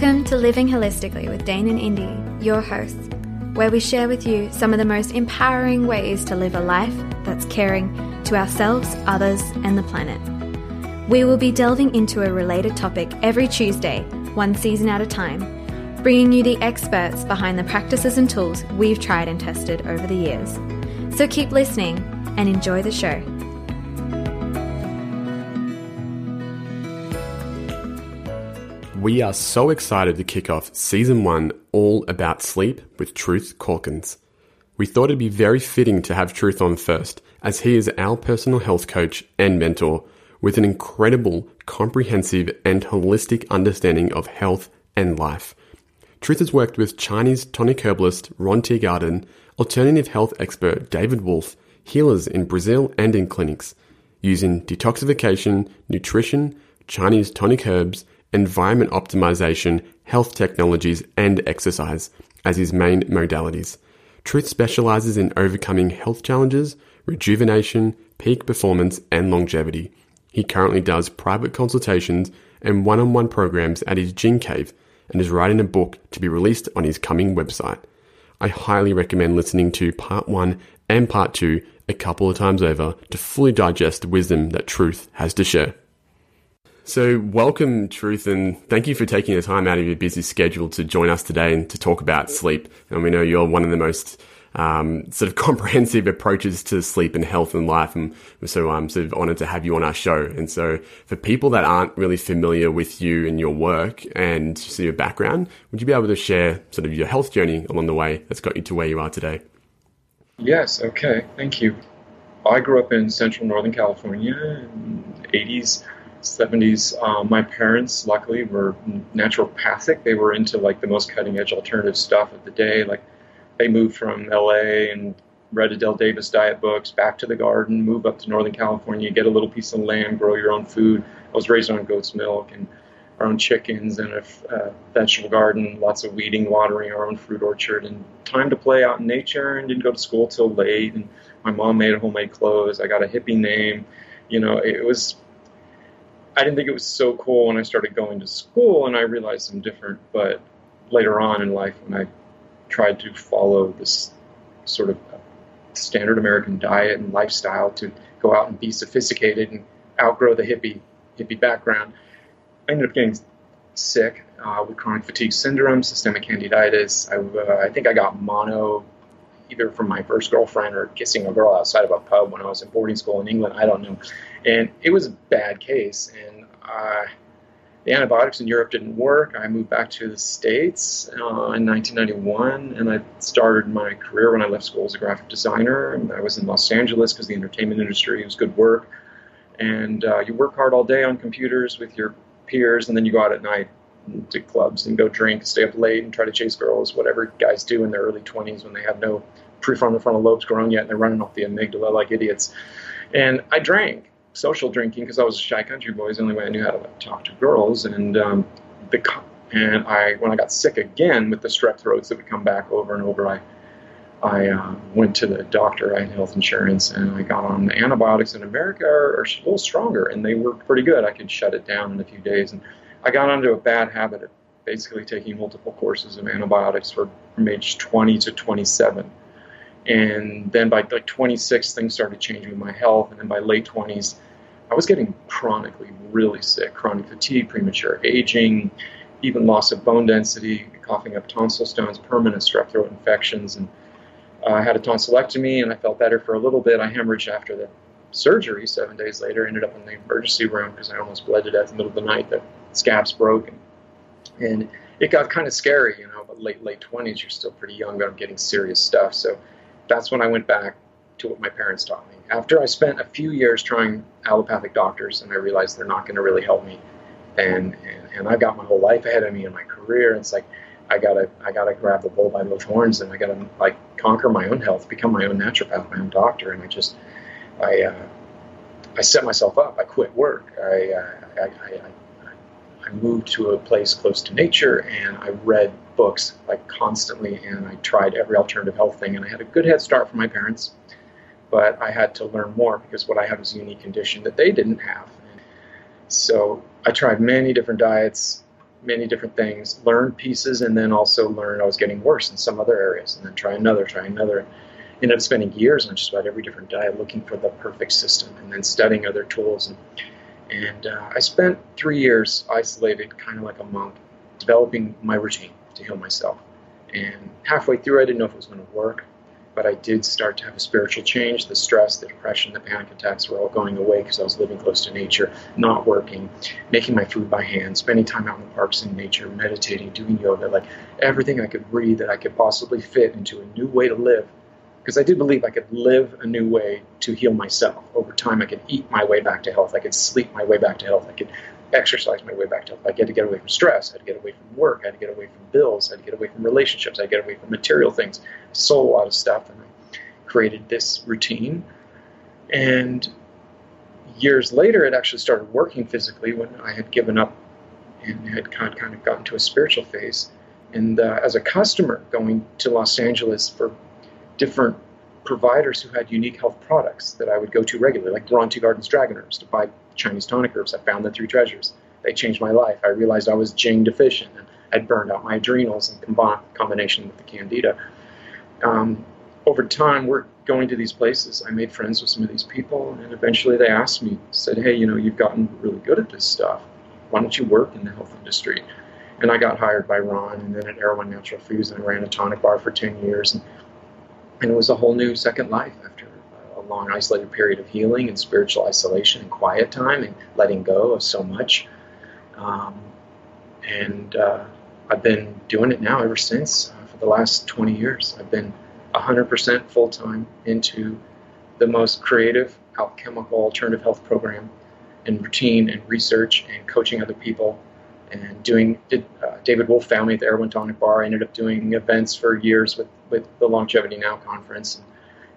Welcome to Living Holistically with Dane and Indy, your hosts, where we share with you some of the most empowering ways to live a life that's caring to ourselves, others, and the planet. We will be delving into a related topic every Tuesday, one season at a time, bringing you the experts behind the practices and tools we've tried and tested over the years. So keep listening and enjoy the show. We are so excited to kick off season one all about sleep with Truth Calkins. We thought it'd be very fitting to have Truth on first, as he is our personal health coach and mentor with an incredible, comprehensive, and holistic understanding of health and life. Truth has worked with Chinese tonic herbalist Ron Teeguarden, alternative health expert David Wolfe, healers in Brazil and in clinics, using detoxification, nutrition, Chinese tonic herbs, environment optimization, health technologies, and exercise as his main modalities. Truth specializes in overcoming health challenges, rejuvenation, peak performance, and longevity. He currently does private consultations and one on one programs at his Jing Cave and is writing a book to be released on his coming website. I highly recommend listening to part one and part two a couple of times over to fully digest the wisdom that Truth has to share. So, welcome, Truth, and thank you for taking the time out of your busy schedule to join us today and to talk about sleep. And we know you're one of the most um, sort of comprehensive approaches to sleep and health and life, and so um, sort of honored to have you on our show. And so, for people that aren't really familiar with you and your work and so your background, would you be able to share sort of your health journey along the way that's got you to where you are today? Yes. Okay. Thank you. I grew up in central Northern California in the 80s 70s. Um, my parents, luckily, were naturopathic. They were into like the most cutting edge alternative stuff of the day. Like they moved from LA and read Adelle Davis diet books, back to the garden, move up to Northern California, get a little piece of land, grow your own food. I was raised on goat's milk and our own chickens and a uh, vegetable garden, lots of weeding, watering our own fruit orchard, and time to play out in nature. And didn't go to school till late. And my mom made homemade clothes. I got a hippie name. You know, it was I didn't think it was so cool when I started going to school and I realized I'm different. But later on in life, when I tried to follow this sort of standard American diet and lifestyle to go out and be sophisticated and outgrow the hippie hippie background, I ended up getting sick uh, with chronic fatigue syndrome, systemic candidiasis. I, uh, I think I got mono either from my first girlfriend or kissing a girl outside of a pub when I was in boarding school in England. I don't know. And it was a bad case. And uh, the antibiotics in Europe didn't work. I moved back to the States uh, in 1991, and I started my career when I left school as a graphic designer. And I was in Los Angeles because the entertainment industry was good work. And uh, you work hard all day on computers with your peers, and then you go out at night to clubs and go drink, stay up late, and try to chase girls, whatever guys do in their early 20s when they have no prefrontal frontal lobes grown yet and they're running off the amygdala like idiots. And I drank, social drinking, because I was a shy country boy. The only way I knew how to like, talk to girls. And um, the and I when I got sick again with the strep throats that would come back over and over, I I uh, went to the doctor. I had health insurance, and I got on the antibiotics. In America are, are a little stronger, and they work pretty good. I could shut it down in a few days, and I got into a bad habit of basically taking multiple courses of antibiotics for, from age 20 to 27. And then by like 26, things started changing with my health. And then by late 20s, I was getting chronically really sick chronic fatigue, premature aging, even loss of bone density, coughing up tonsil stones, permanent strep throat infections. And uh, I had a tonsillectomy and I felt better for a little bit. I hemorrhaged after the surgery seven days later, ended up in the emergency room because I almost bled to death in the middle of the night. The scabs broken. And, and it got kind of scary, you know, but late, late 20s, you're still pretty young, but I'm getting serious stuff. So that's when I went back to what my parents taught me. After I spent a few years trying allopathic doctors, and I realized they're not going to really help me, and, and and I've got my whole life ahead of me in my career. And it's like I gotta I gotta grab the bull by both horns, and I gotta like conquer my own health, become my own naturopath, my own doctor. And I just I uh, I set myself up. I quit work. I, uh, I, I, I moved to a place close to nature, and I read books like constantly, and I tried every alternative health thing, and I had a good head start from my parents, but I had to learn more because what I had was a unique condition that they didn't have. So I tried many different diets, many different things, learned pieces, and then also learned I was getting worse in some other areas, and then try another, try another. Ended up spending years on just about every different diet looking for the perfect system, and then studying other tools. And, and uh, I spent three years isolated, kind of like a monk, developing my routine to heal myself. And halfway through, I didn't know if it was going to work but I did start to have a spiritual change. The stress, the depression, the panic attacks were all going away because I was living close to nature, not working, making my food by hand, spending time out in the parks in nature, meditating, doing yoga, like everything I could breathe that I could possibly fit into a new way to live. Because I did believe I could live a new way to heal myself. Over time, I could eat my way back to health. I could sleep my way back to health. I could exercise my way back to health. I had to get away from stress. I had to get away from work. I had to get away from bills. I had to get away from relationships. I had to get away from material things. I sold a lot of stuff, and I created this routine. And years later, it actually started working physically when I had given up and had kind of gotten to a spiritual phase. And uh, as a customer, going to Los Angeles for different providers who had unique health products that I would go to regularly, like Ron Teeguarden's Dragon Herbs, to buy Chinese tonic herbs. I found the three treasures. They changed my life. I realized I was Jing deficient and I'd burned out my adrenals in combination with the Candida. Um, over time, we're going to these places. I made friends with some of these people, and eventually they asked me, said, "Hey, you know, you've gotten really good at this stuff. Why don't you work in the health industry?" And I got hired by Ron, and then at Erewhon Natural Foods, and I ran a tonic bar for ten years, and, and it was a whole new second life after a long isolated period of healing and spiritual isolation and quiet time and letting go of so much. Um, and uh, I've been doing it now ever since uh, for the last 20 years. I've been 100% full time into the most creative alchemical alternative health program and routine and research and coaching other people and doing did, uh, David Wolfe found me at the Erewhon Tonic Bar. I ended up doing events for years with, with the Longevity Now conference. And,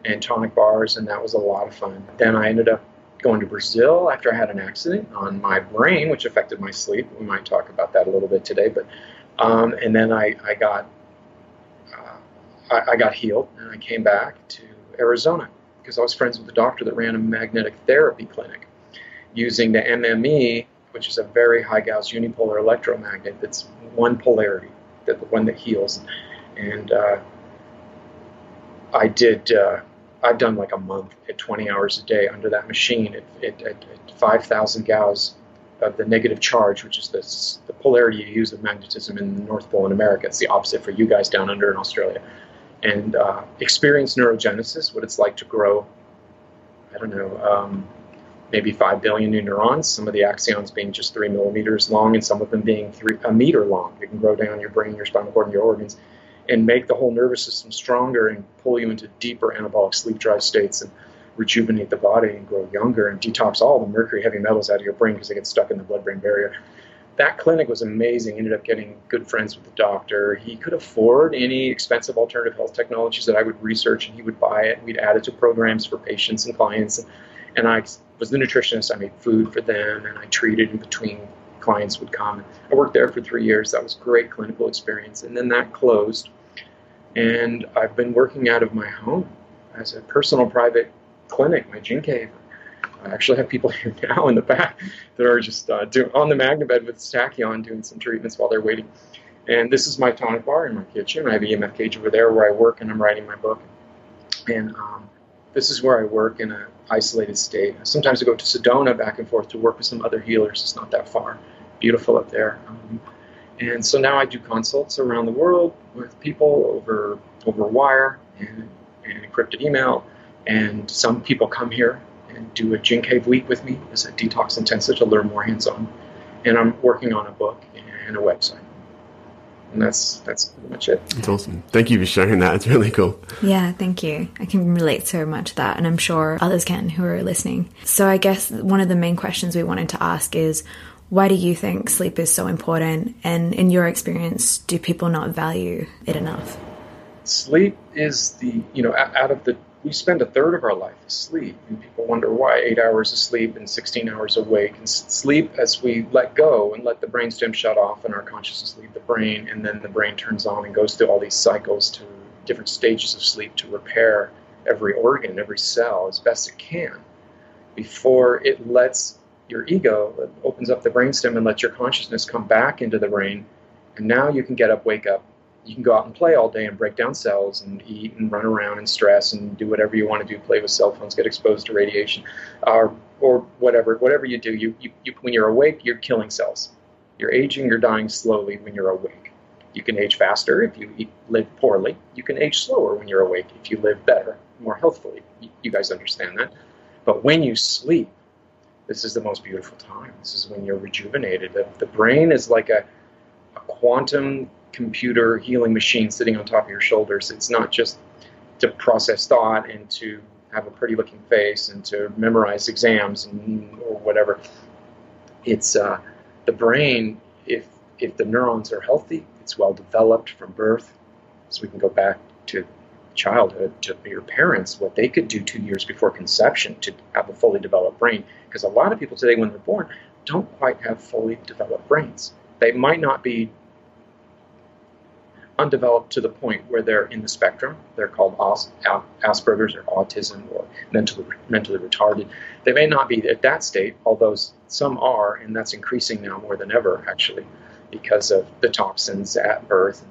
and tonic bars, and that was a lot of fun. Then I ended up going to Brazil after I had an accident on my brain, which affected my sleep. We might talk about that a little bit today, but um, and then I, I got uh, I, I, got healed, and I came back to Arizona because I was friends with a doctor that ran a magnetic therapy clinic using the MME, which is a very high Gauss unipolar electromagnet that's one polarity, the one that heals, and uh, I did. Uh, I've done like a month at 20 hours a day under that machine at, at, at 5,000 Gauss of the negative charge, which is this, the polarity you use of magnetism in the North Pole in America. It's the opposite for you guys down under in Australia. And uh, experience neurogenesis, what it's like to grow, I don't know, um, maybe 5 billion new neurons, some of the axons being just 3 millimeters long and some of them being three, a meter long. You can grow down your brain, your spinal cord, and your organs and make the whole nervous system stronger and pull you into deeper anabolic sleep drive states and rejuvenate the body and grow younger and detox all the mercury heavy metals out of your brain because they get stuck in the blood brain barrier. That clinic was amazing. Ended up getting good friends with the doctor. He could afford any expensive alternative health technologies that I would research, and he would buy it. We'd add it to programs for patients and clients. And I was the nutritionist. I made food for them, and I treated in between clients would come. I worked there for three years. That was great clinical experience. And then that closed and I've been working out of my home as a personal private clinic, my Jing cave. I actually have people here now in the back that are just uh, on the magna bed with Tachyon doing some treatments while they're waiting. And this is my tonic bar in my kitchen. I have an EMF cage over there where I work and I'm writing my book. And um, this is where I work in an isolated state. Sometimes I go to Sedona back and forth to work with some other healers. It's not that far. Beautiful up there. Um, and so now I do consults around the world with people over over wire and, and encrypted email. And some people come here and do a Jing Cave week with me as a detox intensive to learn more hands-on. And I'm working on a book and a website. And that's that's pretty much it. That's awesome. Thank you for sharing that. It's really cool. Yeah, thank you. I can relate so much to that, and I'm sure others can who are listening. So I guess one of the main questions we wanted to ask is why do you think sleep is so important? And in your experience, do people not value it enough? Sleep is the, you know, out of the, we spend a third of our life asleep. And people wonder why eight hours of sleep and 16 hours awake. And sleep, as we let go and let the brainstem shut off and our consciousness leave the brain, and then the brain turns on and goes through all these cycles to different stages of sleep to repair every organ, every cell as best it can before it lets your ego it opens up the brainstem and lets your consciousness come back into the brain. And now you can get up, wake up. You can go out and play all day and break down cells and eat and run around and stress and do whatever you want to do, play with cell phones, get exposed to radiation, or, or whatever. Whatever you do, you, you, you, when you're awake, you're killing cells. You're aging, you're dying slowly when you're awake. You can age faster if you eat, live poorly. You can age slower when you're awake if you live better, more healthfully. You, you guys understand that. But when you sleep, this is the most beautiful time. This is when you're rejuvenated. The, the brain is like a, a quantum computer healing machine sitting on top of your shoulders. It's not just to process thought and to have a pretty looking face and to memorize exams and, or whatever. It's uh, the brain. If if the neurons are healthy, it's well developed from birth. So we can go back to childhood to your parents what they could do two years before conception to have a fully developed brain. Because a lot of people today, when they're born, don't quite have fully developed brains. They might not be undeveloped to the point where they're in the spectrum. They're called Asperger's or autism or mentally, mentally retarded. They may not be at that state, although some are, and that's increasing now more than ever, actually, because of the toxins at birth.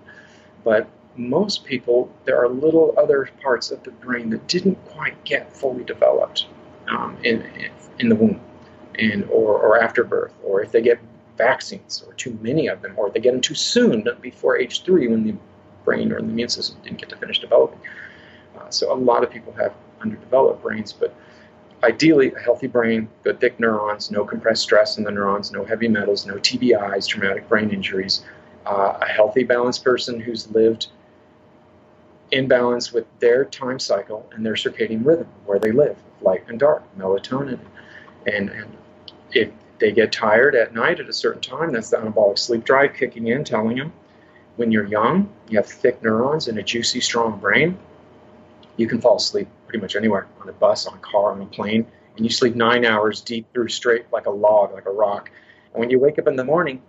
But most people, there are little other parts of the brain that didn't quite get fully developed um, in, in the womb and, or, or after birth, or if they get vaccines or too many of them, or they get them too soon before age three when the brain or the immune system didn't get to finish developing. Uh, so a lot of people have underdeveloped brains, but ideally a healthy brain, good thick neurons, no compressed stress in the neurons, no heavy metals, no TBIs, traumatic brain injuries, uh, a healthy, balanced person who's lived in balance with their time cycle and their circadian rhythm, where they live, light and dark, melatonin. And, and if they get tired at night at a certain time, that's the anabolic sleep drive kicking in, telling them when you're young, you have thick neurons and a juicy, strong brain, you can fall asleep pretty much anywhere on a bus, on a car, on a plane, and you sleep nine hours deep through straight like a log, like a rock. And when you wake up in the morning,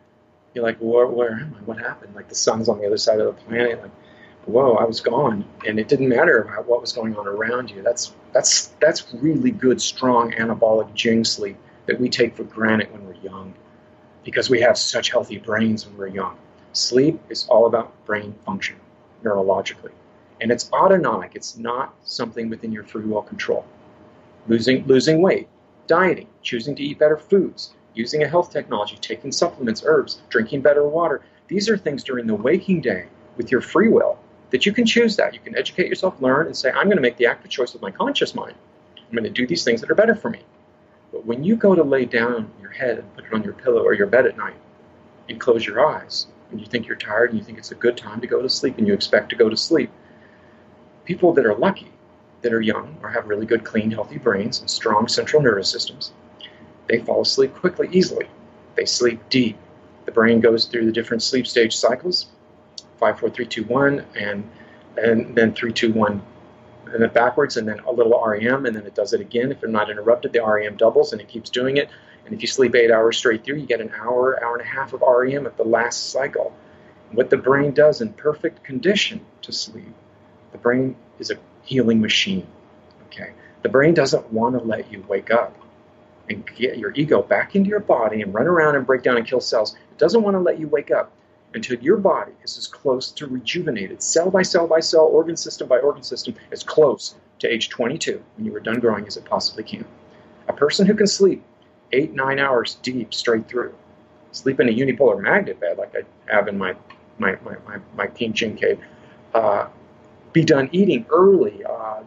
you're like, where, where am I? What happened? Like the sun's on the other side of the planet. Like whoa, I was gone, and it didn't matter about what was going on around you. That's that's that's really good, strong anabolic Jing sleep that we take for granted when we're young, because we have such healthy brains when we're young. Sleep is all about brain function, neurologically, and it's autonomic. It's not something within your free will control. Losing losing weight, dieting, choosing to eat better foods, using a health technology, taking supplements, herbs, drinking better water. These are things during the waking day with your free will that you can choose that. You can educate yourself, learn, and say, I'm going to make the active choice with my conscious mind. I'm going to do these things that are better for me. But when you go to lay down your head and put it on your pillow or your bed at night and close your eyes and you think you're tired and you think it's a good time to go to sleep and you expect to go to sleep, people that are lucky, that are young or have really good, clean, healthy brains and strong central nervous systems, they fall asleep quickly, easily. They sleep deep. The brain goes through the different sleep stage cycles five, four, three, two, one, and and then three, two, one, and then backwards, and then a little REM, and then it does it again. If they're not interrupted, the REM doubles, and it keeps doing it. And if you sleep eight hours straight through, you get an hour, hour and a half of REM at the last cycle. What the brain does in perfect condition to sleep, the brain is a healing machine. Okay, the brain doesn't want to let you wake up and get your ego back into your body and run around and break down and kill cells. It doesn't want to let you wake up until your body is as close to rejuvenated, cell by cell by cell, organ system by organ system, as close to age 22 when you were done growing as it possibly can. A person who can sleep eight, nine hours deep straight through, sleep in a unipolar magnet bed like I have in my, my, my, my, my King Jing cave, uh, be done eating early, uh,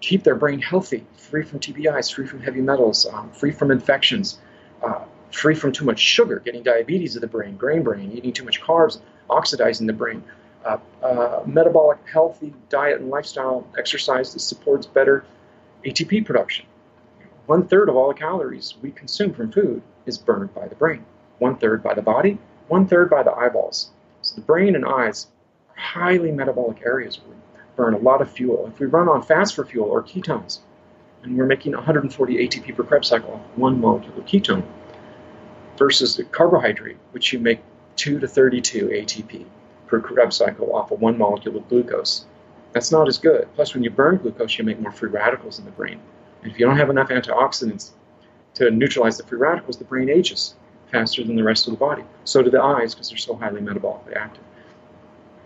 keep their brain healthy, free from TBIs, free from heavy metals, um, free from infections, uh, free from too much sugar, getting diabetes of the brain, grain brain, eating too much carbs, oxidizing the brain. Uh, uh, metabolic, healthy diet and lifestyle, exercise that supports better ATP production. One third of all the calories we consume from food is burned by the brain. One third by the body, one third by the eyeballs. So the brain and eyes are highly metabolic areas where we burn a lot of fuel. If we run on fast for fuel or ketones, and we're making 140 ATP per Krebs cycle, one molecule of ketone, versus the carbohydrate, which you make 2 to 32 ATP per Krebs cycle off of one molecule of glucose. That's not as good. Plus, when you burn glucose, you make more free radicals in the brain. And if you don't have enough antioxidants to neutralize the free radicals, the brain ages faster than the rest of the body. So do the eyes because they're so highly metabolically active.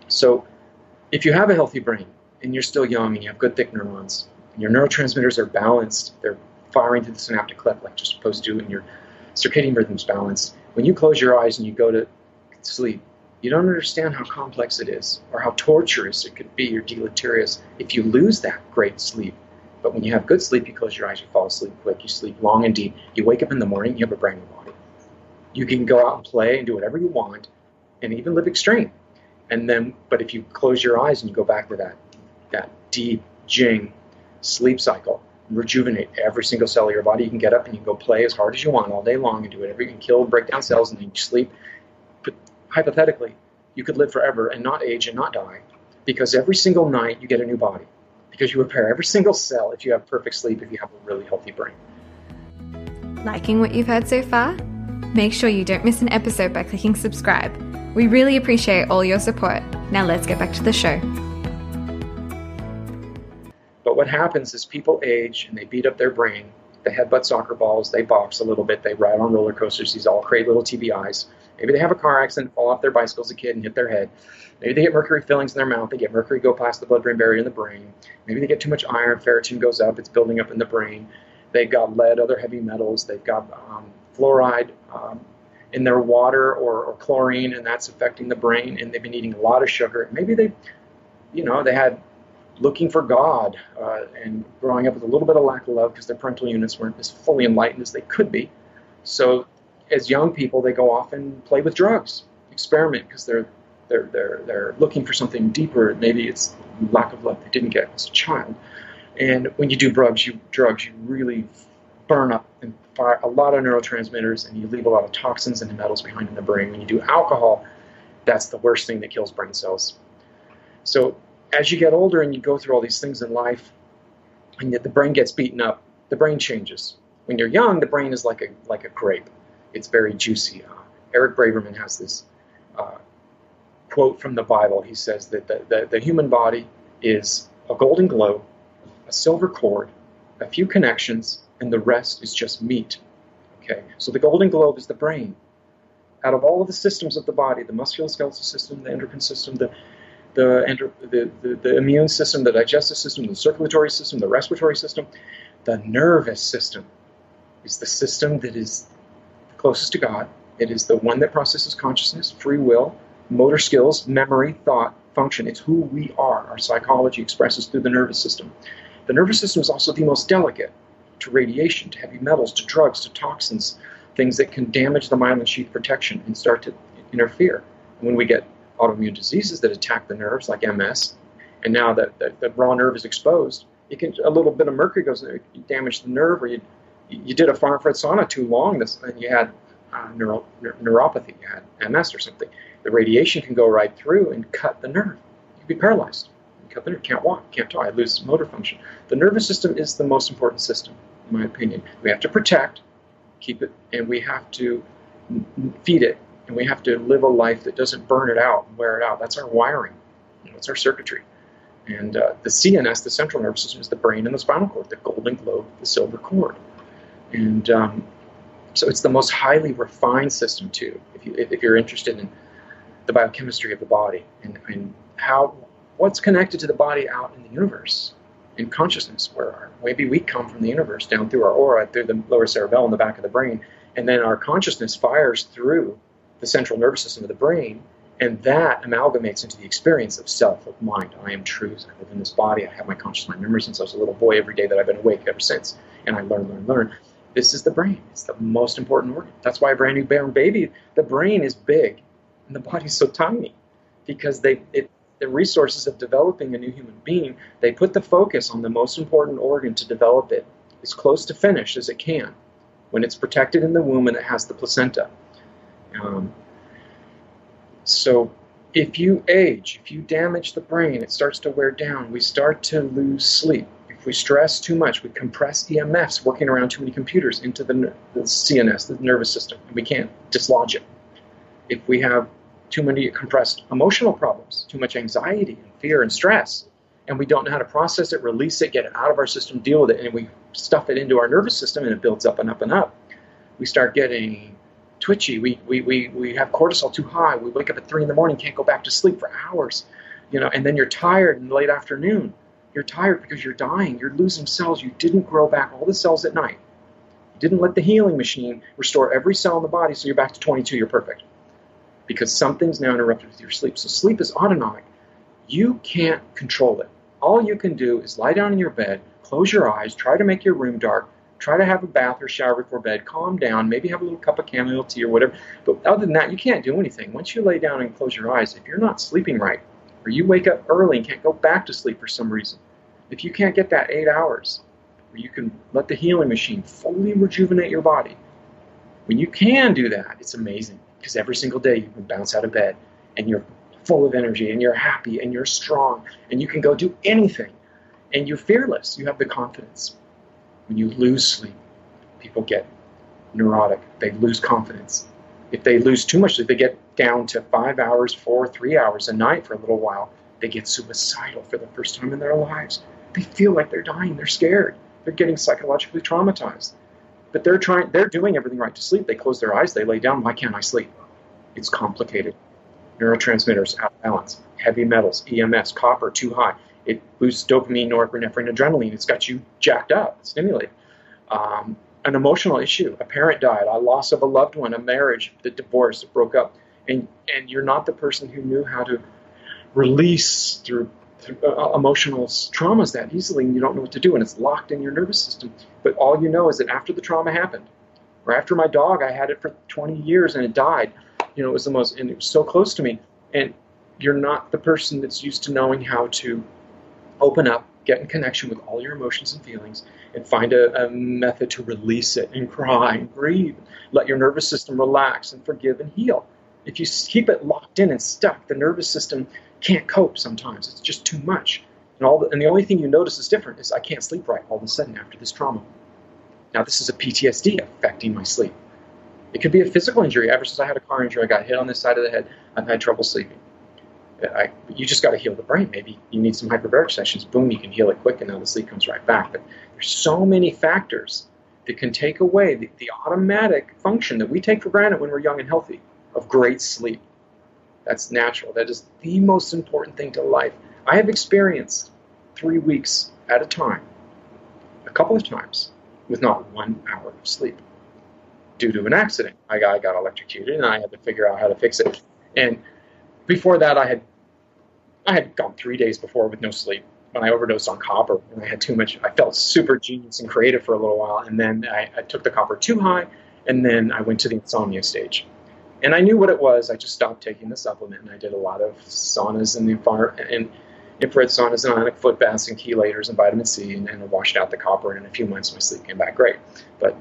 So if you have a healthy brain and you're still young and you have good thick neurons, and your neurotransmitters are balanced, they're firing through the synaptic cleft like you're supposed to, and your circadian rhythm's balanced. When you close your eyes and you go to sleep, you don't understand how complex it is or how torturous it could be or deleterious if you lose that great sleep. But when you have good sleep, you close your eyes, you fall asleep quick, you sleep long and deep. You wake up in the morning, you have a brand new body. You can go out and play and do whatever you want and even live extreme. And then, but if you close your eyes and you go back to that, that deep jing sleep cycle, rejuvenate every single cell of your body. You can get up and you can go play as hard as you want all day long and do whatever you can kill, break down cells, and then you sleep. But hypothetically, you could live forever and not age and not die because every single night you get a new body because you repair every single cell if you have perfect sleep, if you have a really healthy brain. Liking what you've heard so far? Make sure you don't miss an episode by clicking subscribe. We really appreciate all your support. Now let's get back to the show. What happens is people age and they beat up their brain. They headbutt soccer balls, they box a little bit, they ride on roller coasters. These all create little TBIs. Maybe they have a car accident, fall off their bicycle as a kid and hit their head. Maybe they get mercury fillings in their mouth. They get mercury go past the blood-brain barrier in the brain. Maybe they get too much iron. Ferritin goes up. It's building up in the brain. They've got lead, other heavy metals. They've got um, fluoride um, in their water or, or chlorine, and that's affecting the brain. And they've been eating a lot of sugar. Maybe they, you know, they had looking for God uh, and growing up with a little bit of lack of love because their parental units weren't as fully enlightened as they could be. So, as young people, they go off and play with drugs, experiment because they're they're they're they're looking for something deeper. Maybe it's lack of love they didn't get as a child. And when you do drugs, you drugs you really burn up and fire a lot of neurotransmitters, and you leave a lot of toxins and metals behind in the brain. When you do alcohol, that's the worst thing that kills brain cells. So as you get older and you go through all these things in life, and the brain gets beaten up, the brain changes. When you're young, the brain is like a like a grape; it's very juicy. Uh, Eric Braverman has this uh, quote from the Bible. He says that the, the, the human body is a golden globe, a silver cord, a few connections, and the rest is just meat. Okay, so the golden globe is the brain. Out of all of the systems of the body, the musculoskeletal system, the endocrine system, the the, the, the, the immune system, the digestive system, the circulatory system, the respiratory system. The nervous system is the system that is closest to God. It is the one that processes consciousness, free will, motor skills, memory, thought, function. It's who we are. Our psychology expresses through the nervous system. The nervous system is also the most delicate to radiation, to heavy metals, to drugs, to toxins, things that can damage the myelin sheath protection and start to interfere. When we get autoimmune diseases that attack the nerves, like MS, and now that the, raw nerve is exposed, can a little bit of mercury goes there, you damage the nerve, or you you did a far infrared sauna too long, this, and you had uh, neuro, neuropathy, you had MS or something. The radiation can go right through and cut the nerve. You'd be paralyzed. You cut the nerve, can't walk, can't talk, I lose motor function. The nervous system is the most important system, in my opinion. We have to protect, keep it, and we have to feed it and we have to live a life that doesn't burn it out and wear it out. That's our wiring. You know, it's our circuitry. And uh, the CNS, the central nervous system, is the brain and the spinal cord, the golden globe, the silver cord. And um, so it's the most highly refined system, too, if, you, if you're interested in the biochemistry of the body and, and how what's connected to the body out in the universe in consciousness, where our, maybe we come from the universe down through our aura, through the lower cerebellum, the back of the brain, and then our consciousness fires through the central nervous system of the brain, and that amalgamates into the experience of self, of mind. I am truth. I live in this body. I have my conscious mind memory since I was a little boy every day that I've been awake ever since. And I learn, learn, learn. This is the brain. It's the most important organ. That's why a brand new born baby, the brain is big and the body's so tiny because they, it, the resources of developing a new human being, they put the focus on the most important organ to develop it as close to finish as it can when it's protected in the womb and it has the placenta. Um, so if you age, if you damage the brain, it starts to wear down. We start to lose sleep. If we stress too much, we compress EMFs working around too many computers into the, the CNS, the nervous system, and we can't dislodge it. If we have too many compressed emotional problems, too much anxiety and fear and stress, and we don't know how to process it, release it, get it out of our system, deal with it, and we stuff it into our nervous system and it builds up and up and up We start getting twitchy. We, we, we, we have cortisol too high. We wake up at three in the morning, can't go back to sleep for hours, you know, and then you're tired in the late afternoon. You're tired because you're dying. You're losing cells. You didn't grow back all the cells at night. You didn't let the healing machine restore every cell in the body so you're back to 22. You're perfect. Because something's now interrupted with your sleep. So sleep is autonomic. You can't control it. All you can do is lie down in your bed, close your eyes, try to make your room dark, try to have a bath or shower before bed, calm down, maybe have a little cup of chamomile tea or whatever. But other than that, you can't do anything. Once you lay down and close your eyes, if you're not sleeping right, or you wake up early and can't go back to sleep for some reason, if you can't get that eight hours, you can let the healing machine fully rejuvenate your body, when you can do that, it's amazing because every single day you can bounce out of bed and you're full of energy and you're happy and you're strong and you can go do anything and you're fearless. You have the confidence. When you lose sleep, people get neurotic. They lose confidence. If they lose too much, if they get down to five hours, four, three hours a night for a little while, they get suicidal for the first time in their lives. They feel like they're dying. They're scared. They're getting psychologically traumatized. But they're trying. They're doing everything right to sleep. They close their eyes. They lay down. Why can't I sleep? It's complicated. Neurotransmitters out of balance. Heavy metals, EMS, copper too high. It boosts dopamine, norepinephrine, adrenaline. It's got you jacked up, stimulated. Um, an emotional issue. A parent died. A loss of a loved one. A marriage. The divorce. It broke up. And and you're not the person who knew how to release through uh, emotional traumas that easily and you don't know what to do and it's locked in your nervous system but all you know is that after the trauma happened or after my dog i had it for 20 years and it died you know it was the most and it was so close to me and you're not the person that's used to knowing how to open up get in connection with all your emotions and feelings and find a, a method to release it and cry and breathe let your nervous system relax and forgive and heal if you keep it locked in and stuck the nervous system can't cope sometimes. It's just too much. And all the, and the only thing you notice is different is I can't sleep right all of a sudden after this trauma. Now this is a PTSD affecting my sleep. It could be a physical injury. Ever since I had a car injury, I got hit on this side of the head. I've had trouble sleeping. I, you just got to heal the brain. Maybe you need some hyperbaric sessions. Boom, you can heal it quick, and now the sleep comes right back. But there's so many factors that can take away the, the automatic function that we take for granted when we're young and healthy of great sleep. That's natural. That is the most important thing to life. I have experienced three weeks at a time, a couple of times, with not one hour of sleep due to an accident. I got, I got electrocuted and I had to figure out how to fix it. And before that, I had I had gone three days before with no sleep when I overdosed on copper and I had too much. I felt super genius and creative for a little while, and then I, I took the copper too high, and then I went to the insomnia stage. And I knew what it was. I just stopped taking the supplement, and I did a lot of saunas and, and infrared saunas and ionic foot baths and chelators and vitamin C, and, and washed out the copper. And in a few months, my sleep came back great. But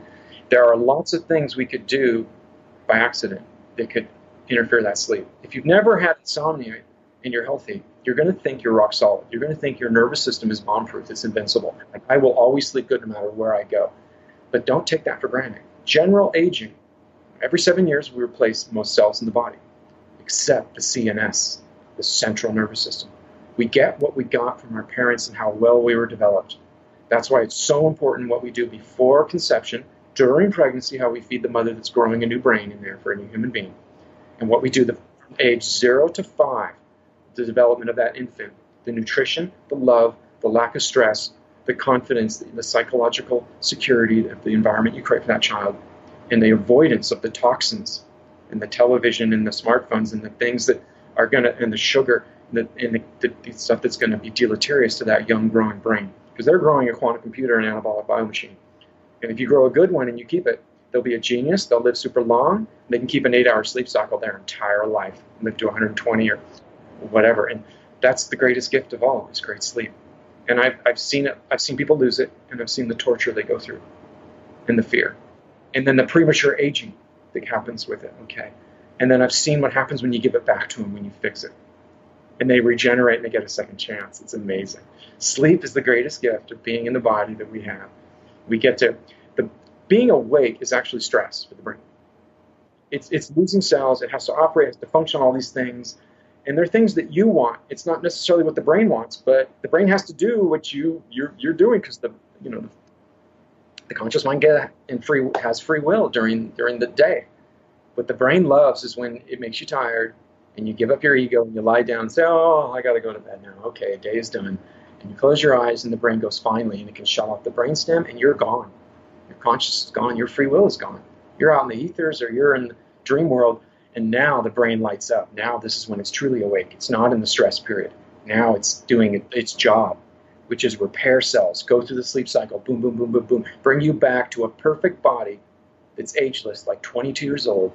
there are lots of things we could do by accident that could interfere that sleep. If you've never had insomnia and you're healthy, you're going to think you're rock solid. You're going to think your nervous system is bomb-proof. It's invincible. Like I will always sleep good no matter where I go. But don't take that for granted. General aging Every seven years, we replace most cells in the body, except the CNS, the central nervous system. We get what we got from our parents and how well we were developed. That's why it's so important what we do before conception, during pregnancy, how we feed the mother that's growing a new brain in there for a new human being, and what we do the age zero to five, the development of that infant, the nutrition, the love, the lack of stress, the confidence, the psychological security of the environment you create for that child, and the avoidance of the toxins and the television and the smartphones and the things that are going to, and the sugar and, the, and the, the, stuff that's going to be deleterious to that young growing brain. Because they're growing a quantum computer and anabolic biomachine. And if you grow a good one and you keep it, they'll be a genius, they'll live super long, they can keep an eight hour sleep cycle their entire life, live to 120 or whatever. And that's the greatest gift of all is great sleep. And I've, I've seen it, I've seen people lose it, and I've seen the torture they go through and the fear and then the premature aging that happens with it. Okay, and then I've seen what happens when you give it back to them when you fix it, and they regenerate and they get a second chance. It's amazing. Sleep is the greatest gift of being in the body that we have. We get to being awake is actually stress for the brain. It's it's losing cells. It has to operate, it has to function, all these things. And they're things that you want. It's not necessarily what the brain wants, but the brain has to do what you you're, you're doing because the you know The conscious mind get in free has free will during during the day. What the brain loves is when it makes you tired and you give up your ego and you lie down and say, "Oh, I got to go to bed now. Okay, day is done." And you close your eyes and the brain goes finally and it can shut off the brainstem and you're gone. Your conscious is gone. Your free will is gone. You're out in the ethers or you're in the dream world and now the brain lights up. Now this is when it's truly awake. It's not in the stress period. Now it's doing its job, which is repair cells, go through the sleep cycle, boom, boom, boom, boom, boom, bring you back to a perfect body that's ageless, like 22 years old,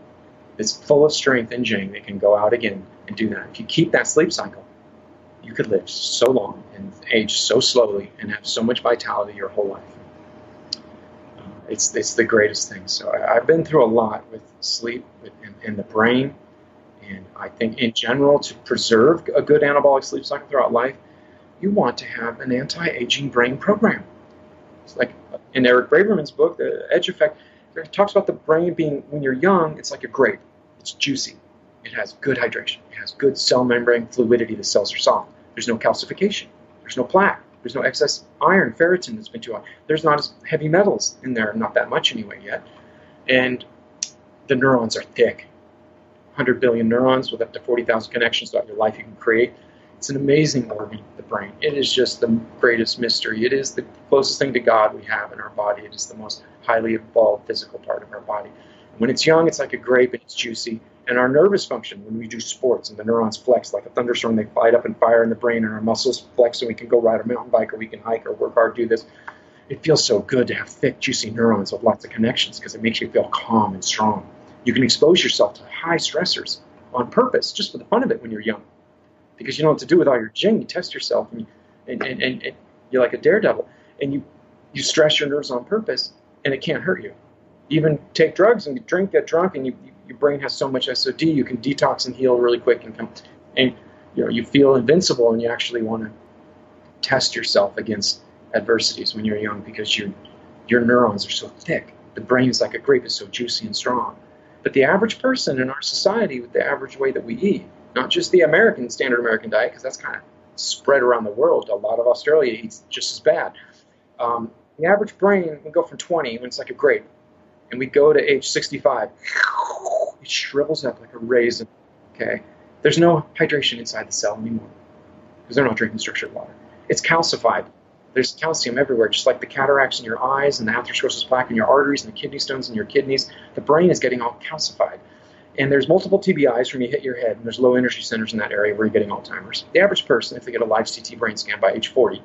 that's full of strength and jing that can go out again and do that. If you keep that sleep cycle, you could live so long and age so slowly and have so much vitality your whole life. It's, it's the greatest thing. So I, have been through a lot with sleep and, and the brain and I think in general, to preserve a good anabolic sleep cycle throughout life, you want to have an anti-aging brain program. It's like in Eric Braverman's book, The Edge Effect, he talks about the brain being, when you're young, it's like a grape. It's juicy. It has good hydration. It has good cell membrane fluidity. The cells are soft. There's no calcification. There's no plaque. There's no excess iron, ferritin that's been too high. There's not as heavy metals in there, not that much anyway yet. And the neurons are thick 100 billion neurons with up to 40,000 connections throughout your life you can create. It's an amazing organ, the brain. It is just the greatest mystery. It is the closest thing to God we have in our body. It is the most highly evolved physical part of our body. When it's young, it's like a grape and it's juicy. And our nervous function, when we do sports and the neurons flex like a thunderstorm, they light up and fire in the brain, and our muscles flex so we can go ride a mountain bike or we can hike or work hard, do this. It feels so good to have thick, juicy neurons with lots of connections because it makes you feel calm and strong. You can expose yourself to high stressors on purpose, just for the fun of it when you're young. Because you know what to do with all your jing. You test yourself and, you, and, and, and, and you're like a daredevil. And you, you stress your nerves on purpose and it can't hurt you. Even take drugs and drink, get drunk, and you, your brain has so much SOD, you can detox and heal really quick and come, and you know you feel invincible, and you actually want to test yourself against adversities when you're young because your your neurons are so thick. The brain is like a grape; it's so juicy and strong. But the average person in our society, with the average way that we eat, not just the American standard American diet, because that's kind of spread around the world. A lot of Australia eats just as bad. Um, the average brain, we go from 20 when it's like a grape, and we go to age 65, it shrivels up like a raisin. Okay, there's no hydration inside the cell anymore because they're not drinking structured water. It's calcified. There's calcium everywhere, just like the cataracts in your eyes and the atherosclerosis plaque in your arteries and the kidney stones in your kidneys. The brain is getting all calcified. And there's multiple TBIs when you hit your head, and there's low energy centers in that area where you're getting Alzheimer's. The average person, if they get a live CT brain scan by age 40,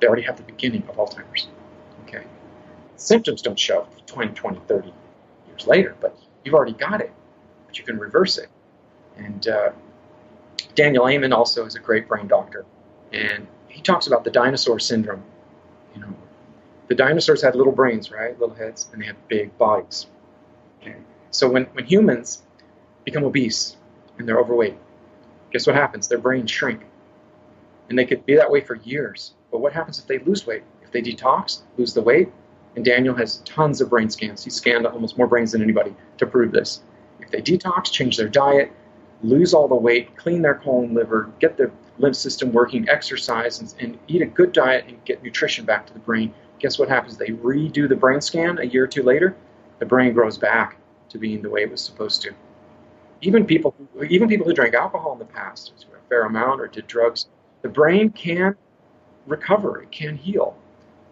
they already have the beginning of Alzheimer's. Symptoms don't show 20, 20, 30 years later, but you've already got it, but you can reverse it. And uh, Daniel Amen also is a great brain doctor, and he talks about the dinosaur syndrome. You know, the dinosaurs had little brains, right? Little heads, and they had big bodies. Okay. So when, when humans become obese and they're overweight, guess what happens? Their brains shrink. And they could be that way for years. But what happens if they lose weight? If they detox, lose the weight? And Daniel has tons of brain scans. He scanned almost more brains than anybody to prove this. If they detox, change their diet, lose all the weight, clean their colon liver, get their lymph system working, exercise, and, and, eat a good diet and get nutrition back to the brain, guess what happens? They redo the brain scan a year or two later, the brain grows back to being the way it was supposed to. Even people, who, even people who drank alcohol in the past, a fair amount, or did drugs, the brain can recover. It can heal.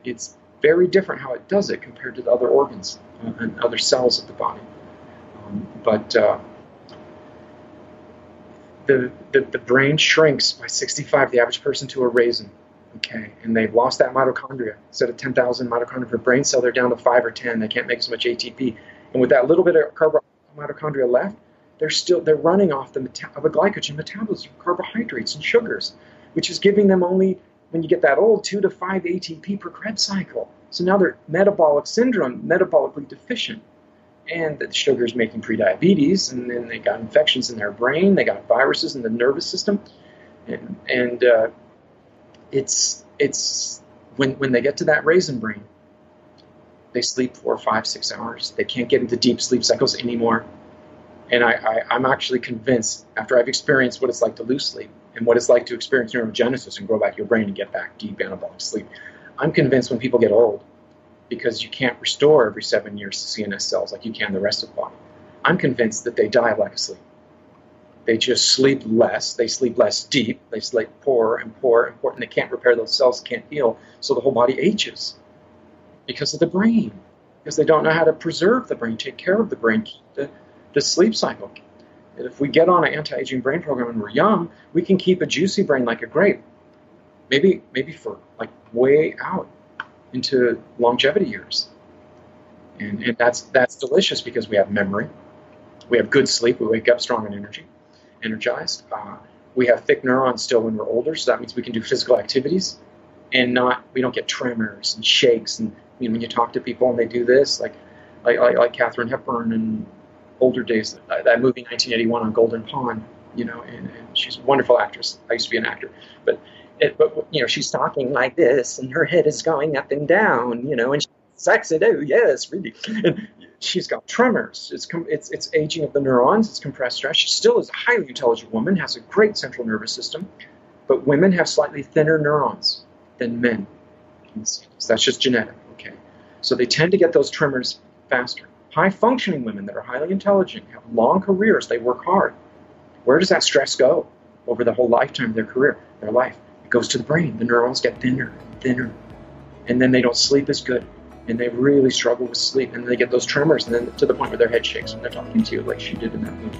It's very different how it does it compared to the other organs and other cells of the body. Um, but uh, the, the, the brain shrinks by 65, the average person, to a raisin. Okay, and they've lost that mitochondria. Instead of 10,000 mitochondria per brain cell, they're down to five or 10. They can't make as much ATP. And with that little bit of carb- mitochondria left, they're still they're running off the meta- of a glycogen metabolism, carbohydrates and sugars, which is giving them only when you get that old two to five ATP per Krebs cycle. So now they're metabolic syndrome, metabolically deficient and the sugar is making prediabetes, and then they got infections in their brain, they got viruses in the nervous system, and, and uh, it's it's when when they get to that raisin brain, they sleep four, five, six hours. They can't get into deep sleep cycles anymore. And I, I, I'm actually convinced, after I've experienced what it's like to lose sleep and what it's like to experience neurogenesis and grow back your brain and get back deep anabolic sleep, I'm convinced when people get old, because you can't restore every seven years to CNS cells like you can the rest of the body. I'm convinced that they die of lack of sleep. They just sleep less. They sleep less deep. They sleep poorer and poorer and poorer, and they can't repair those cells, can't heal. So the whole body ages because of the brain, because they don't know how to preserve the brain, take care of the brain, keep the, the sleep cycle. And if we get on an anti-aging brain program when we're young, we can keep a juicy brain like a grape. Maybe, maybe for like way out into longevity years. And, and that's that's delicious because we have memory, we have good sleep, we wake up strong and energy energized. Uh, we have thick neurons still when we're older, so that means we can do physical activities and not we don't get tremors and shakes. And you know, when you talk to people and they do this, like like like, like Katharine Hepburn in older days, uh, that movie 1981 on Golden Pond, you know, and, and she's a wonderful actress. I used to be an actor, but it, but you know, she's talking like this, and her head is going up and down, you know, and she's sexy. Oh yes, really. And she's got tremors. It's, it's, it's aging of the neurons. It's compressed stress. She still is a highly intelligent woman, has a great central nervous system, but women have slightly thinner neurons than men. So that's just genetic, okay? So they tend to get those tremors faster. High functioning women that are highly intelligent, have long careers, they work hard. Where does that stress go over the whole lifetime of their career, their life? It goes to the brain. The neurons get thinner and thinner. And then they don't sleep as good and they really struggle with sleep and they get those tremors and then to the point where their head shakes when they're talking to you like she did in that movie.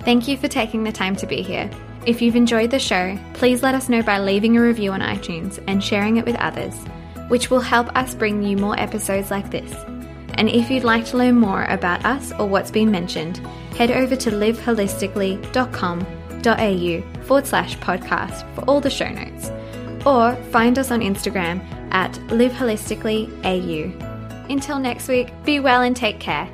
Thank you for taking the time to be here. If you've enjoyed the show, please let us know by leaving a review on iTunes and sharing it with others, which will help us bring you more episodes like this. And if you'd like to learn more about us or what's been mentioned, head over to liveholistically.com.au forward slash podcast for all the show notes. Or find us on Instagram at liveholisticallyau. Until next week, be well and take care.